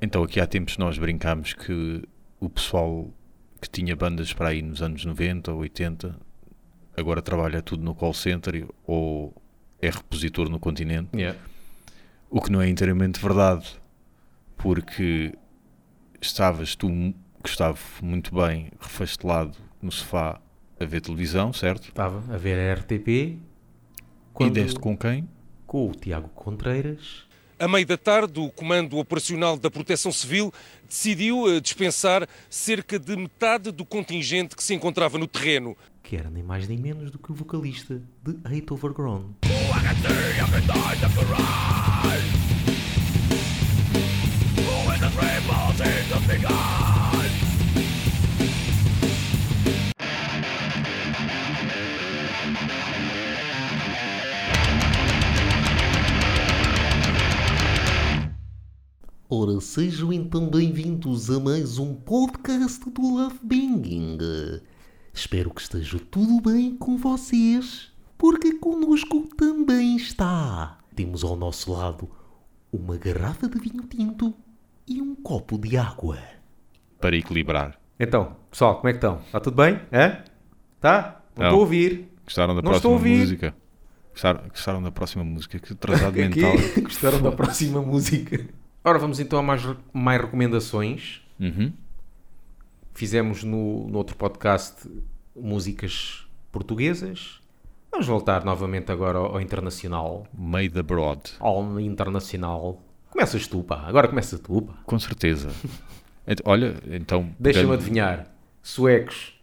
Então, aqui há tempos nós brincámos que o pessoal que tinha bandas para aí nos anos 90 ou 80 agora trabalha tudo no call center ou é repositor no continente. Yeah. O que não é inteiramente verdade, porque estavas tu, Gustavo, muito bem refastelado no sofá a ver televisão, certo? Estava a ver a RTP E quando- deste com quem? com o Tiago Contreiras. A meio da tarde, o Comando Operacional da Proteção Civil decidiu eh, dispensar cerca de metade do contingente que se encontrava no terreno. que era nem mais nem menos do que o vocalista de Hate Overgrown. Ora, sejam então bem-vindos a mais um podcast do Love Banging. Espero que esteja tudo bem com vocês, porque connosco também está. Temos ao nosso lado uma garrafa de vinho tinto e um copo de água. Para equilibrar. Então, pessoal, como é que estão? Está tudo bem? É? Tá? Não, Não. estou a ouvir. Gostaram da Não estou próxima a ouvir. música? Gostaram, gostaram da próxima música? Que atrasado mental. Gostaram da próxima música? Ora, vamos então a mais, mais recomendações. Uhum. Fizemos no, no outro podcast músicas portuguesas. Vamos voltar novamente agora ao, ao internacional. Made abroad. Ao internacional. Começas tu, pá. Agora começa tu, pá. Com certeza. Olha, então. Deixa-me adivinhar. Suecos.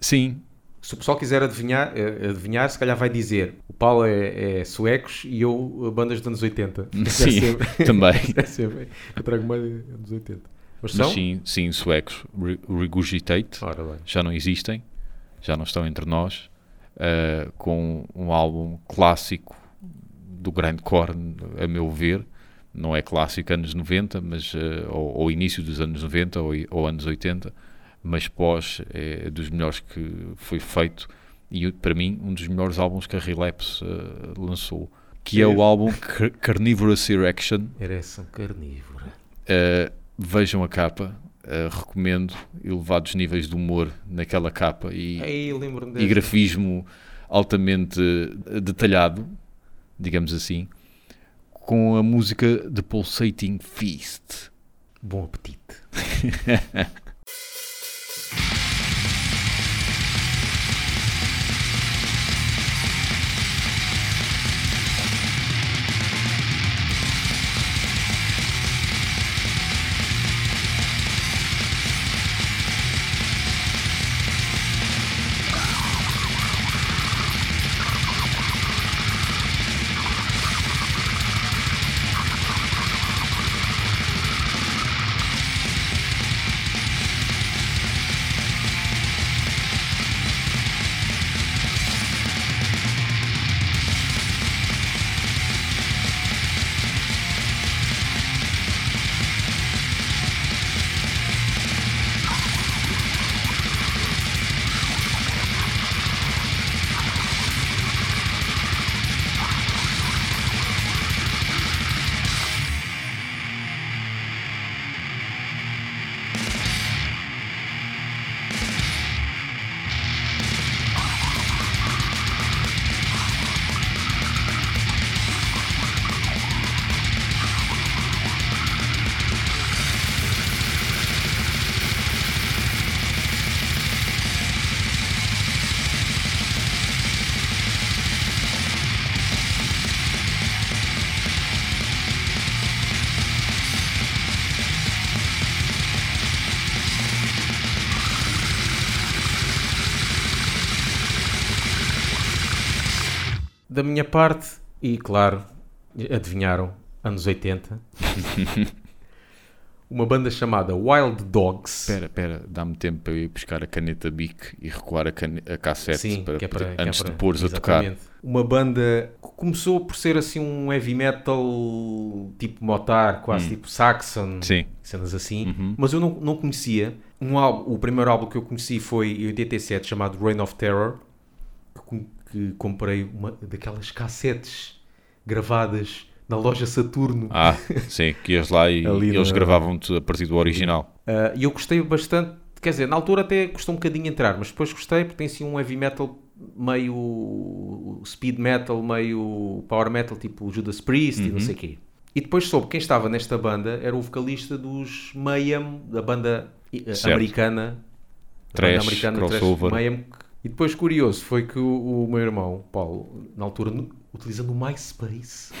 Sim, Se o pessoal quiser adivinhar, eh, adivinhar se calhar vai dizer o Paulo é, é suecos e eu eh, bandas dos anos 80. Sim, também. Eu trago mais anos 80. Mas mas sim, sim, suecos. Re- Regurgitate. Já não existem, já não estão entre nós, uh, com um álbum clássico do grindcore, a meu ver, não é clássico anos 90, mas, uh, ou, ou início dos anos 90 ou, ou anos 80, mas pós é dos melhores que foi feito e para mim um dos melhores álbuns que a Relapse uh, lançou, que é o álbum Car- Carnivorous Erection, Ereção carnívora. Uh, vejam a capa, uh, recomendo elevados níveis de humor naquela capa e, Ei, e grafismo altamente detalhado, digamos assim, com a música The Pulsating Feast. Bom apetite. Da minha parte, e claro, adivinharam, anos 80, uma banda chamada Wild Dogs. Espera, espera, dá-me tempo para eu ir buscar a caneta Bic e recuar a, cane- a cassete Sim, para, é para, é antes para- de pôres a tocar. Uma banda que começou por ser assim um heavy metal tipo Motar, quase tipo Saxon, Hum. Sim. cenas assim, Uhum. mas eu não, não conhecia. Um álbum, o primeiro álbum que eu conheci foi em 87, chamado Reign of Terror, que, que comprei uma daquelas cassetes gravadas na loja Saturno. Ah, sim, que ias lá e eles na- gravavam-te a partir do original. Ah, E eu gostei bastante, quer dizer, na altura até custou um bocadinho entrar, mas depois gostei porque tem assim um heavy metal meio speed metal, meio power metal, tipo Judas Priest e não sei o quê. E depois soube quem estava nesta banda era o vocalista dos Mayhem, da banda eh, Certo. americana. Trash, banda americana Trash crossover. Mayhem. E depois curioso foi que o, o meu irmão, Paulo, na altura, no- utilizando o MySpace,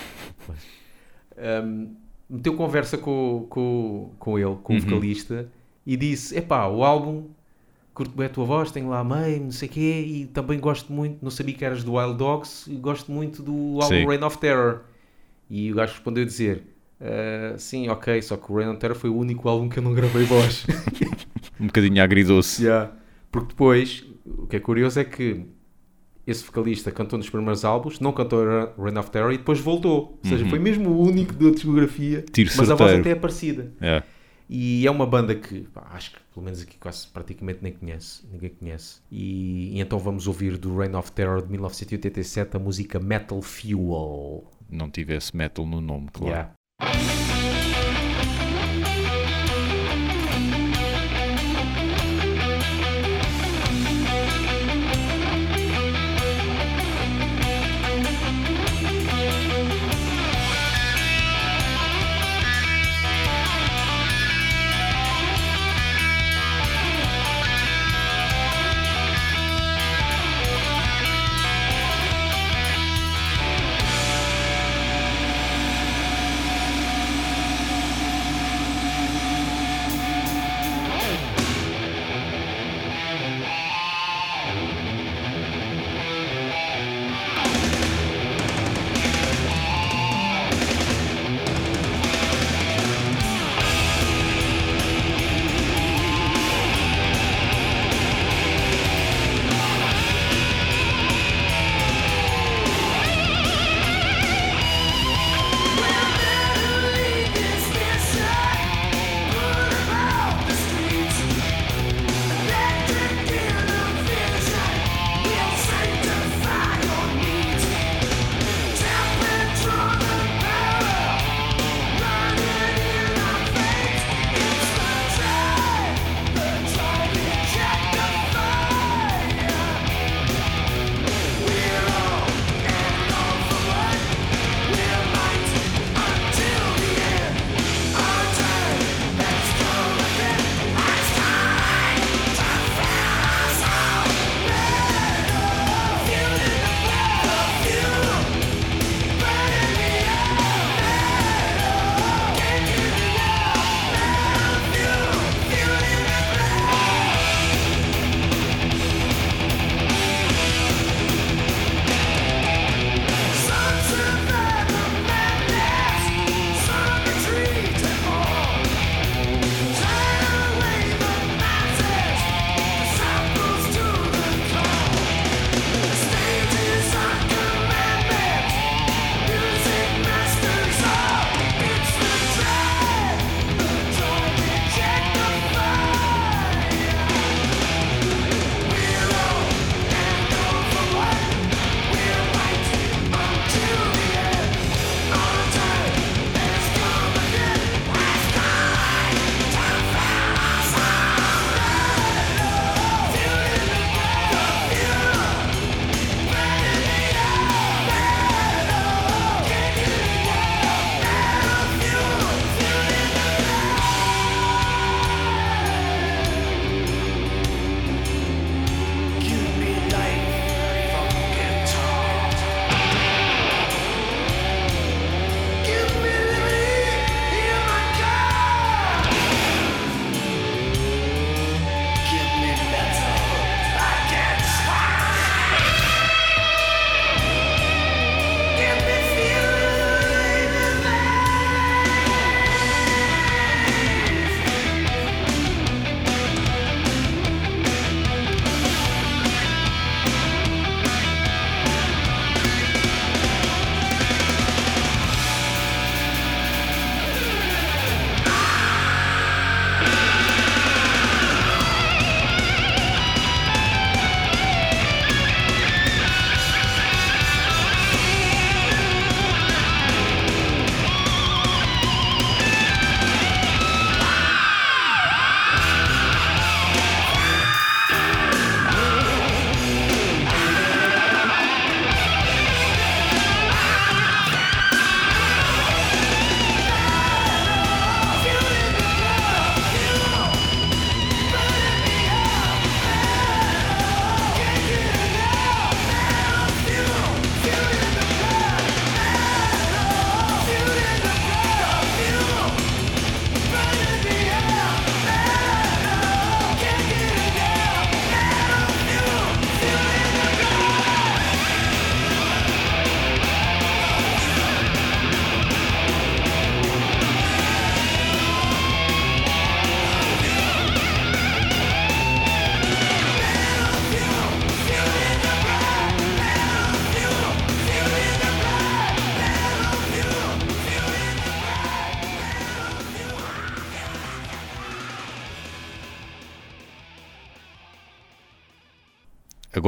um, meteu conversa com, com, com ele, com o vocalista, e disse: Epá, o álbum, curto bem a tua voz, tenho lá meio, não sei o quê, e também gosto muito, não sabia que eras do Wild Dogs, e gosto muito do álbum Sim. Reign of Terror. E o gajo respondeu a dizer: "Ah, Sim, ok, só que o Reign of Terror foi o único álbum que eu não gravei voz. Um bocadinho agridoce. Yeah. Porque depois, o que é curioso é que esse vocalista cantou nos primeiros álbuns, não cantou Ra- Reign of Terror e depois voltou. Ou seja, foi mesmo o único da discografia, Tiro mas a voz certeiro. até é parecida. É. E é uma banda que pá, acho que pelo menos aqui quase praticamente nem conhece, ninguém conhece. E, e então vamos ouvir do Reign of Terror de 1987 a música Metal Fuel. Não tivesse metal no nome, claro. Yeah.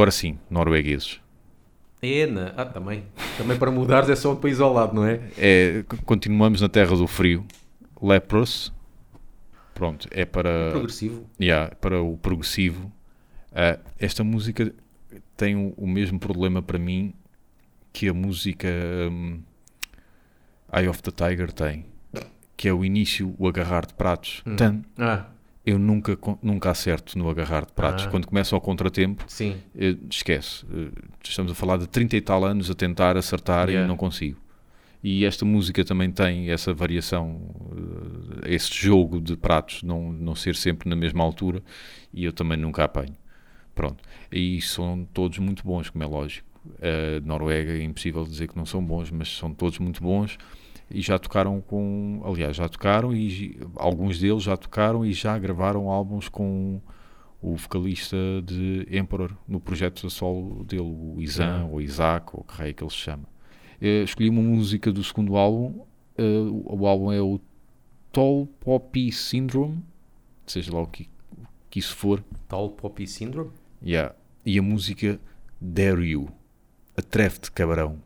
Agora sim, noruegueses. É, na... ah, também. Também para mudares é só um país ao lado, não é? É, continuamos na terra do frio. Lepros. Pronto, é para, Progressivo. yeah, para o progressivo. Ah, esta música tem o, o mesmo problema para mim que a música hum, Eye of the Tiger tem. Que é o início, o agarrar de pratos. Tan. Ah, Eu nunca, nunca acerto no agarrar de pratos. Ah. Quando começa ao contratempo, sim. eh, esquece. Eh, Estamos a falar de 30 e tal anos a tentar acertar Yeah. e não consigo. E esta música também tem essa variação, eh, esse jogo de pratos, não, não ser sempre na mesma altura, e eu também nunca apanho. Pronto. E são todos muito bons, como é lógico. A Noruega é impossível dizer que não são bons, mas são todos muito bons e já tocaram com. Aliás, já tocaram e alguns deles já tocaram e já gravaram álbuns com o vocalista de Emperor no projeto a solo dele, o Izan Ah. ou Isaac, ou que raio que ele se chama. Eh, escolhi uma música do segundo álbum. eh, o o álbum é o Tall Poppy Syndrome, seja lá o que, o que isso for. Tal Poppy Syndrome. Yeah. E a música Dare You. Atreve-te, cabrão.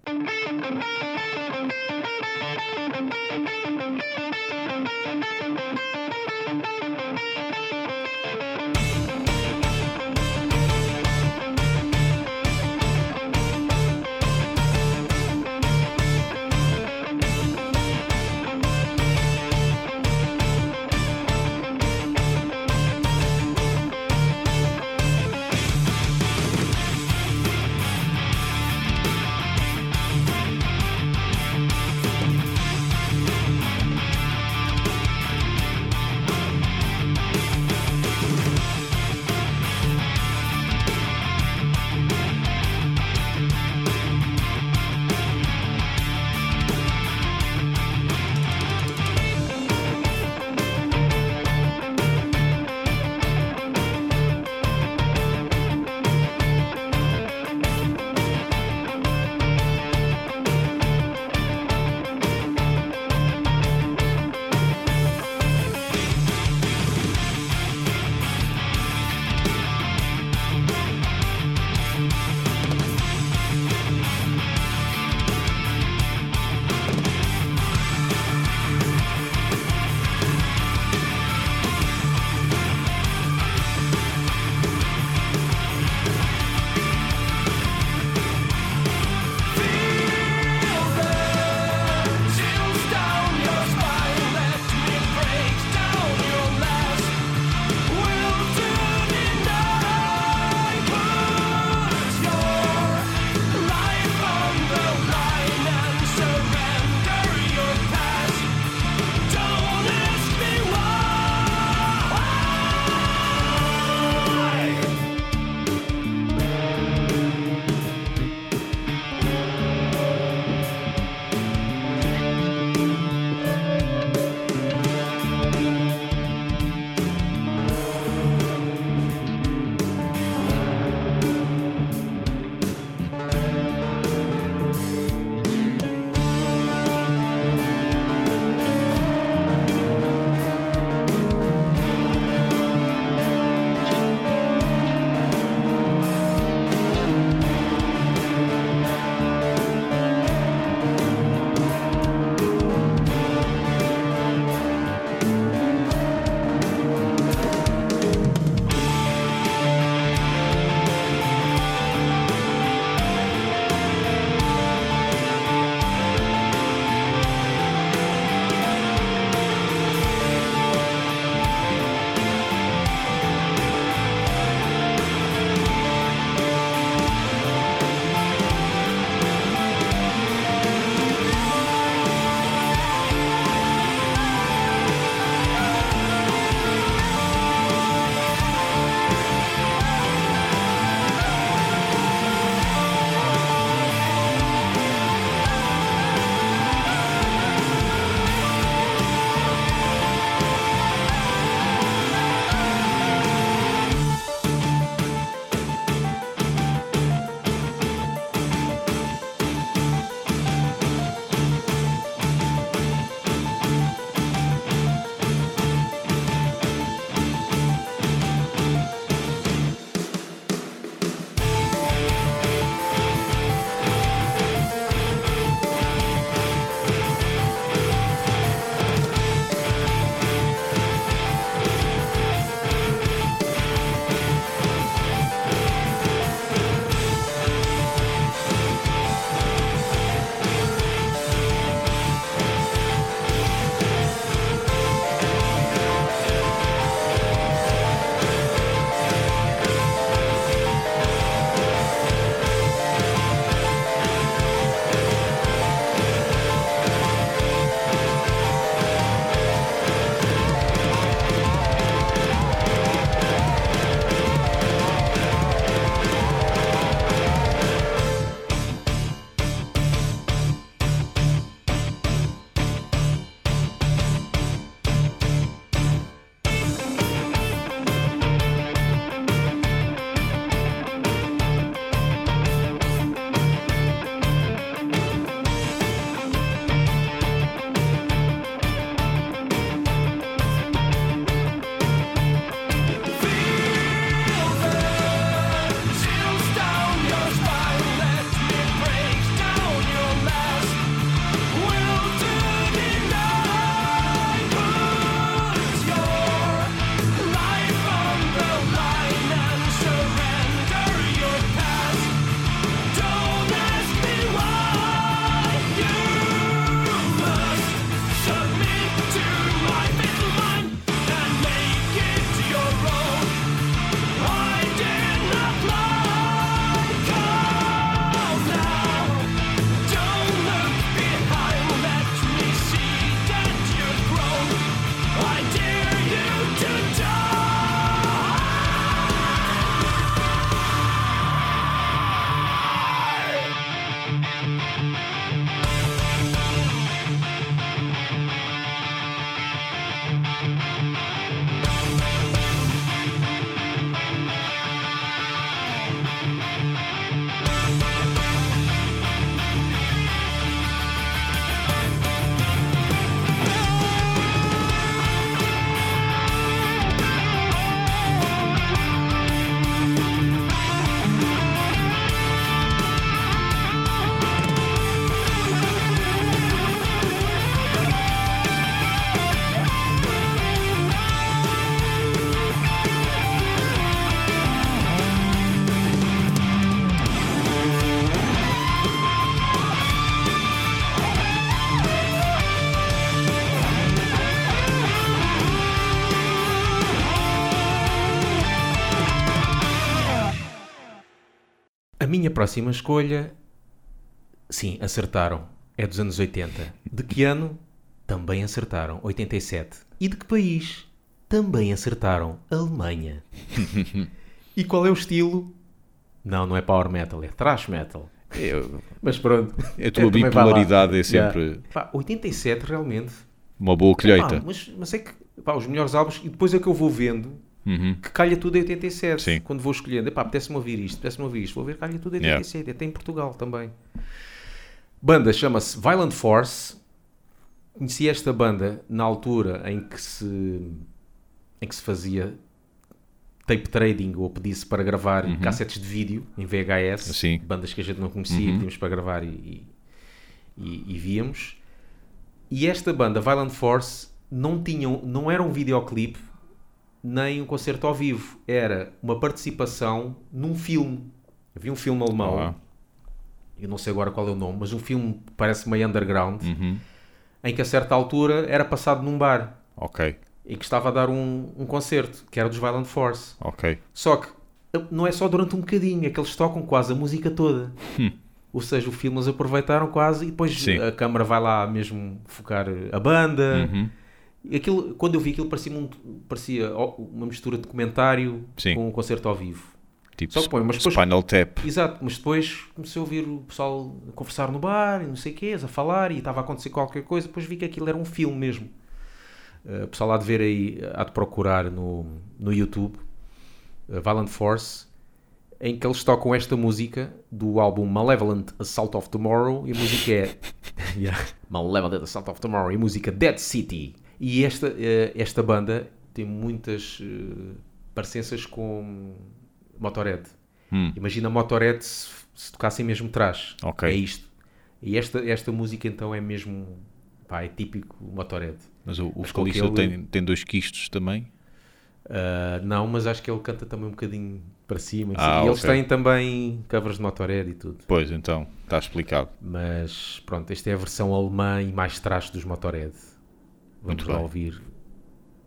Próxima escolha, sim, acertaram. É dos anos 80. De que ano? Também acertaram. 87. E de que país? Também acertaram. Alemanha. e qual é o estilo? Não, não é power metal, é thrash metal. Eu- Mas pronto. a tua lá. bipolaridade é sempre. Pá, 87 realmente. uma boa colheita. Pá, mas, mas é que pá, os melhores álbuns, e depois é que eu vou vendo Uhum. que calha tudo em 87. Sim. Quando vou escolhendo, epá, apetece-me ouvir isto, apetece-me ouvir isto, vou ver calha tudo em Yeah. 87. Até em Portugal também. Banda chama-se Violent Force. Conheci esta banda na altura em que se, em que se fazia tape trading ou pedia-se para gravar cassetes de vídeo em VHS, Uhum. Sim. bandas que a gente não conhecia, Uhum. para gravar e, e, e- e víamos. E esta banda, Violent Force, não, tinham, não era um videoclipe nem um concerto ao vivo. Era uma participação num filme. Havia um filme alemão, Ah. eu não sei agora qual é o nome, mas um filme que parece meio underground, Uhum. em que a certa altura era passado num bar Ok, e que estava a dar um, um concerto, que era dos Violent Force. ok. Só que eh, não é só durante um bocadinho, é que eles tocam quase a música toda. Ou seja, o filme eles aproveitaram quase e depois Hum. Sim. a câmara vai lá mesmo focar a banda. Uhum. Aquilo, quando eu vi aquilo, parecia, muito, parecia uma mistura de comentário Sim. com um concerto ao vivo. Tipo Só que põe, mas depois- Spinal Tap. Exato, mas depois comecei a ouvir o pessoal a conversar no bar e não sei o quê, a falar e estava a acontecer qualquer coisa. Depois vi que aquilo era um filme mesmo. Eh, o pessoal há de ver aí, há de procurar no, no YouTube, eh, Violent Force, em que eles tocam esta música do álbum Malevolent Assault of Tomorrow e a música é Yeah. Malevolent Assault of Tomorrow e a música Dead City. E esta, eh, esta banda tem muitas eh, parecenças com Motorhead. Hum. Imagina Motorhead se, se tocassem mesmo trás. Ok. É isto. E esta, esta música então é mesmo. Pá, é típico Motorhead. Mas o, o com vocalista aquele- tem, tem dois quistos também. Ah, não, mas acho que ele canta também um bocadinho para cima. Ah, e eles têm também covers de Motorhead e tudo. Pois, então, está explicado. Mas pronto, esta é a versão alemã e mais trash dos Motorhead. Vamos Muito lá bem. ouvir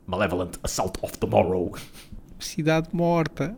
Malevolent Assault of Tomorrow. Cidade morta.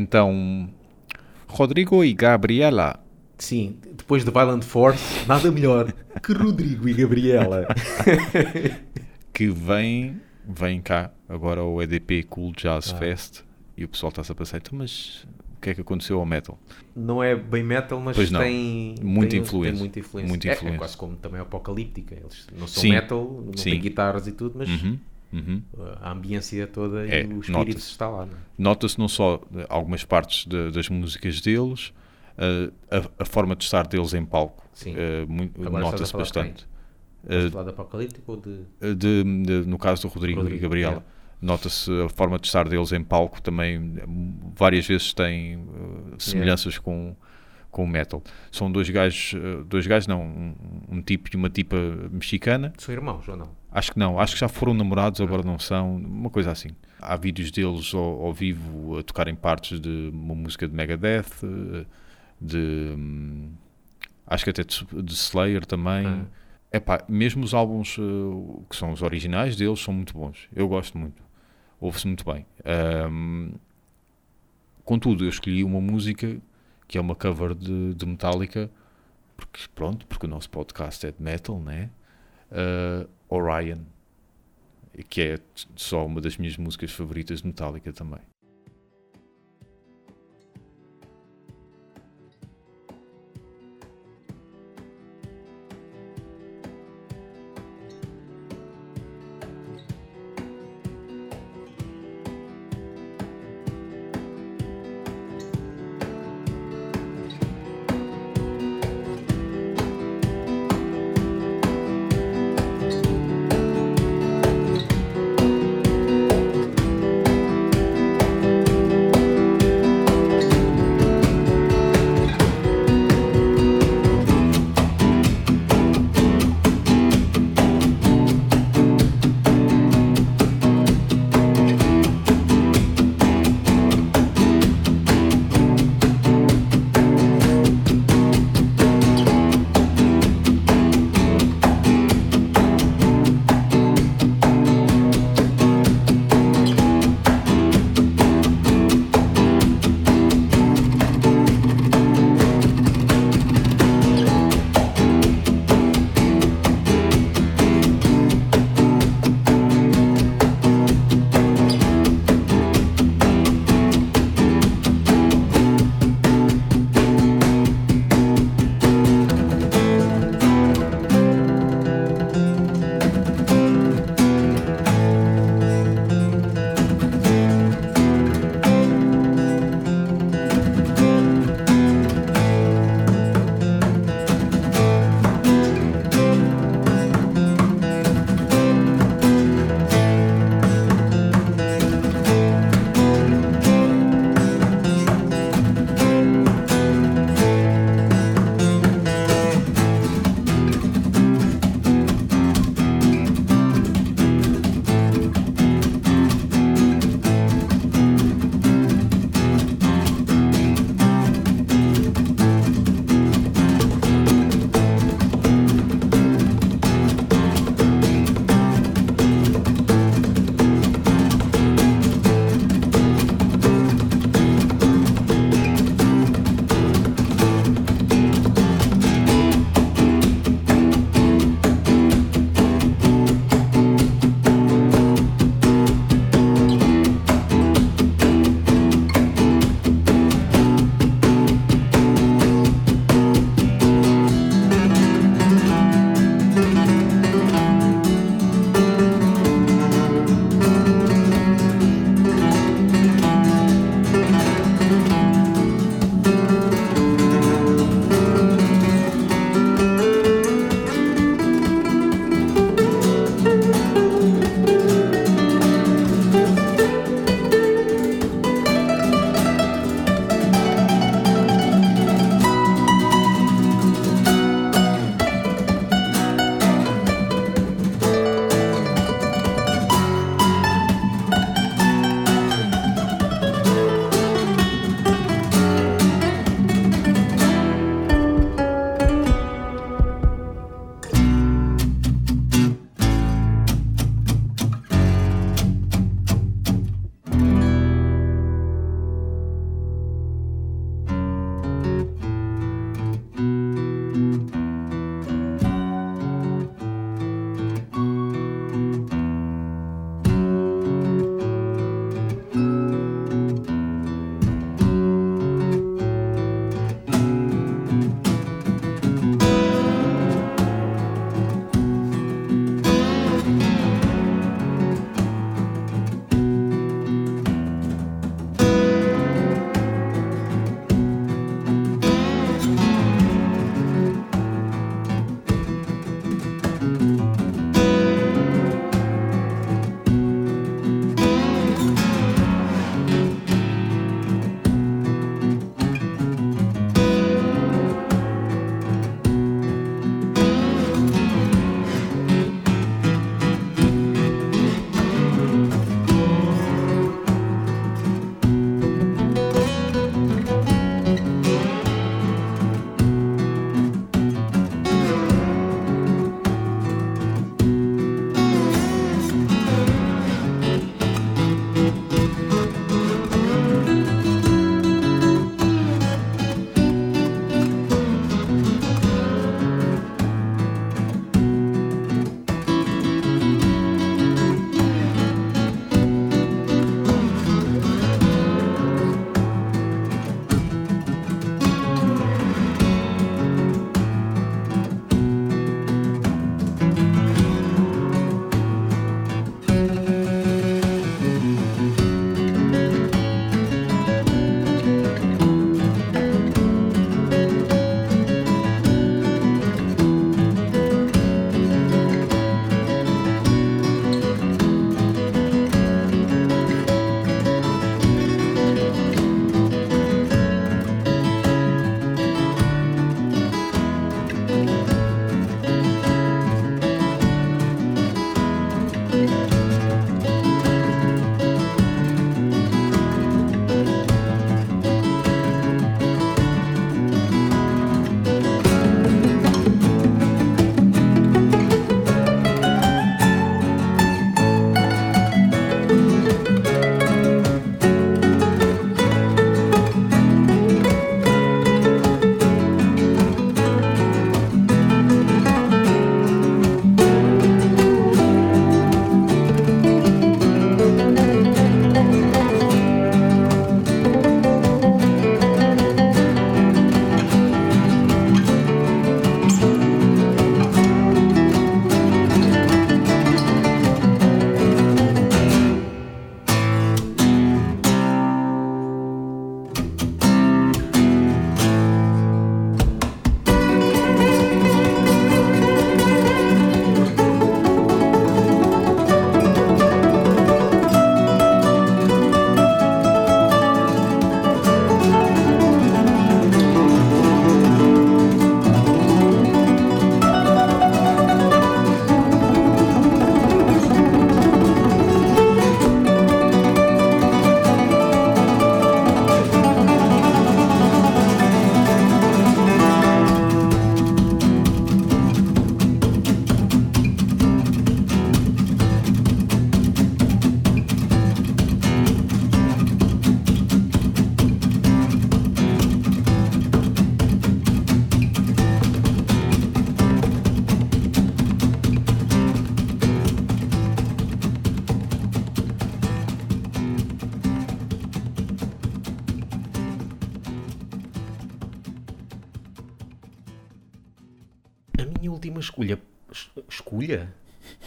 Então, Rodrigo e Gabriela. Sim, depois de Violent Force, nada melhor que Rodrigo e Gabriela. que vem, vem cá agora ao EDP Cool Jazz Ah. Fest e o pessoal está-se a pensar, então, mas o que é que aconteceu ao metal? Não é bem metal, mas Pois não. tem, Muita tem, influência. tem muita influência. Muita É- É, influência. quase como também apocalíptica. Eles não são Sim. metal, não Sim. têm guitarras e tudo, mas Uhum, uhum. a ambiência toda É, e o espírito está lá. é? Nota-se não só eh, algumas partes de- das músicas deles, eh, a, a forma de estar deles em palco, Sim. eh, a nota-se de bastante. Eh, de apocalíptico ou de. de, de- no caso do Rodrigo, Rodrigo, e Gabriela, nota-se a forma de estar deles em palco também eh, várias vezes tem eh, semelhanças com, com o metal. São dois gajos, eh, dois gajos não, um, um tipo e uma tipa mexicana. São irmãos ou não? Acho que não, acho que já foram namorados, agora não são, uma coisa assim. Há vídeos deles ao, ao vivo a tocarem partes de uma música de Megadeth, eh, de hum, acho que até de, de Slayer também. Ah. Epá, mesmo os álbuns eh, que são os originais deles são muito bons. Eu gosto muito. Ouve-se muito bem. Ahm, contudo, eu escolhi uma música que é uma cover de, de Metallica, porque pronto, porque o nosso podcast é de metal, né? Ah, Orion, que é só uma das minhas músicas favoritas de Metallica também.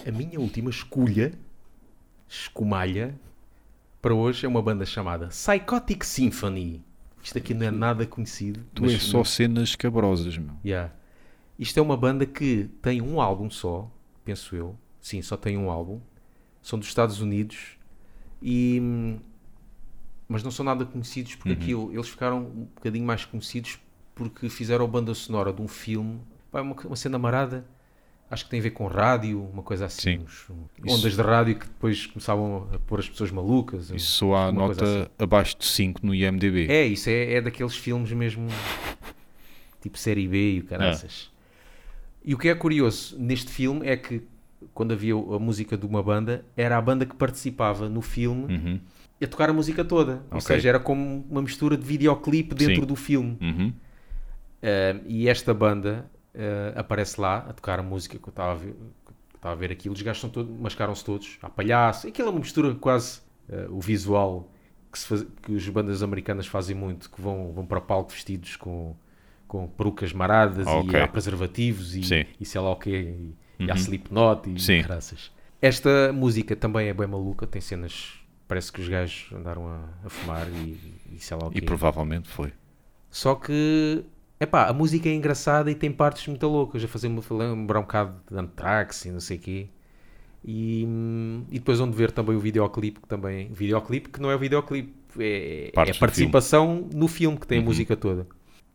A minha última escolha. Escumalha. Para hoje é uma banda chamada Psychotic Symphony. Isto aqui não é nada conhecido. Tu mas- é só cenas cabrosas, meu. Yeah. Isto é uma banda que tem um álbum só, penso eu. Sim, só tem um álbum. São dos Estados Unidos. E. Mas não são nada conhecidos porque aquilo. Eles ficaram um bocadinho mais conhecidos porque fizeram a banda sonora de um filme. Pá, uma, uma cena marada. Acho que tem a ver com rádio, uma coisa assim. Isso- ondas de rádio que depois começavam a pôr as pessoas malucas. Isso só há nota assim. abaixo de 5 no IMDB. É, isso é, é daqueles filmes mesmo tipo série B e o caraças. E o que é curioso neste filme é que quando havia a música de uma banda, era a banda que participava no filme Uhum. a tocar a música toda. Ou Ok. seja, era como uma mistura de videoclipe dentro Sim. do filme. Uhum. Uh, e esta banda uh, aparece lá a tocar a música que eu estava a ver, estava a ver aquilo. Os gajos são todos, mascaram-se todos a palhaço. Aquilo é uma mistura quase uh, o visual que, se faz- que as bandas americanas fazem muito, que vão, vão para palco vestidos com, com perucas maradas Ok. e há preservativos e, Sim. e sei lá o quê, e, e há Uhum. Slipknot e Sim. graças. Esta música também é bem maluca, tem cenas. Parece que os gajos andaram a, a fumar e, e sei lá o quê. E provavelmente foi. Só que, epá, a música é engraçada e tem partes muito loucas, a fazer-me lembrar um bocado de Anthrax e não sei o quê. E, e depois onde ver também o videoclipe, que também, videoclipe que não é o videoclipe, é, é a participação no filme que tem a Uhum. música toda.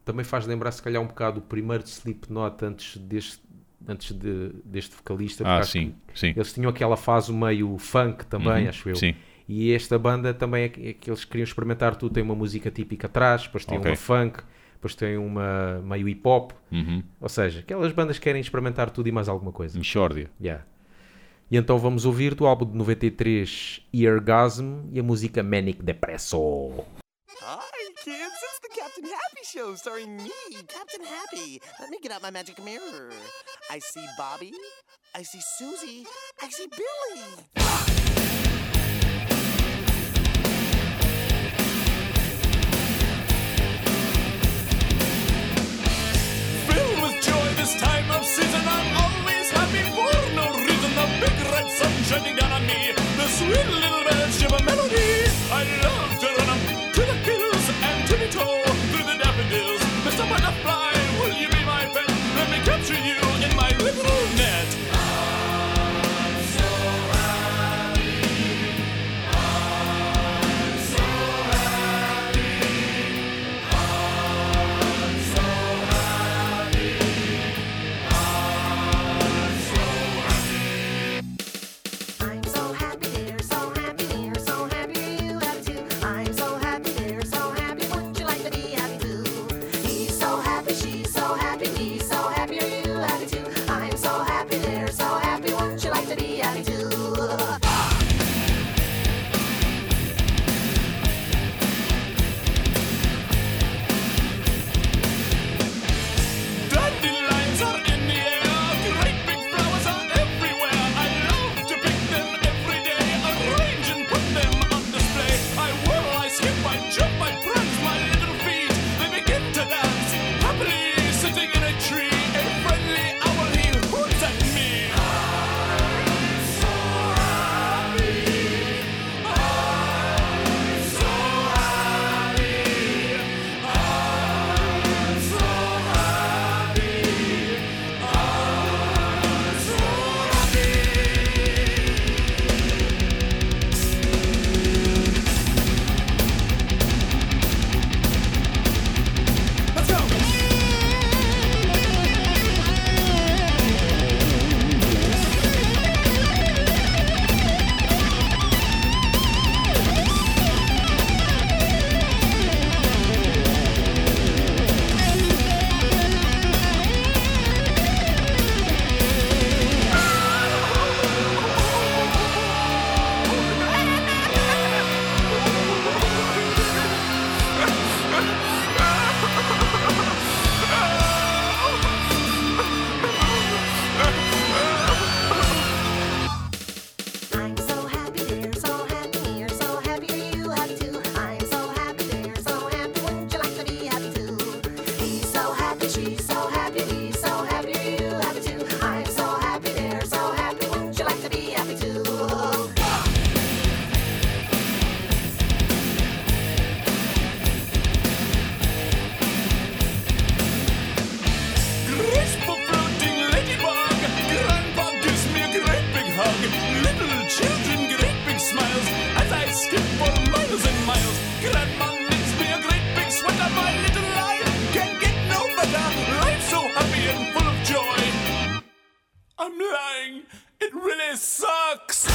Também faz lembrar se calhar um bocado o primeiro Slipknot antes deste, antes de, deste vocalista. Ah, sim, sim. Eles tinham aquela fase meio funk também, Uhum, acho eu. Sim. E esta banda também é que, é que eles queriam experimentar tudo. Tem uma música típica atrás, depois tem Ok. uma funk, depois tem uma meio hip hop. Uhum. Ou seja, aquelas bandas querem experimentar tudo e mais alguma coisa. Michórdia. Yeah. E então vamos ouvir do álbum de 93 Eargasm e a música Manic Depresso. Hi, kids. It's the Captain Happy Show starring me, Captain Happy. Let me get out my magic mirror. I see Bobby. I see Susie. I see Billy. Time of season, I'm always happy for no reason. The big red sun shining down on me, the sweet little birds give a melody. I love to run up to the hills and tippy toe through the daffodils. Mr. Butterfly, will you be my pet? Let me capture you in my little net. I'm lying. It really sucks.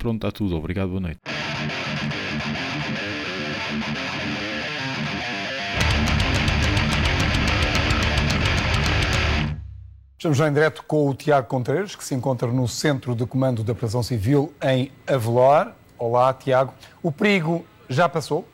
Pronto, está tudo. Obrigado, boa noite. Estamos já em direto com o Tiago Contreiras, que se encontra no Centro de Comando da Prisão Civil em Avelar. Olá, Tiago. O perigo já passou?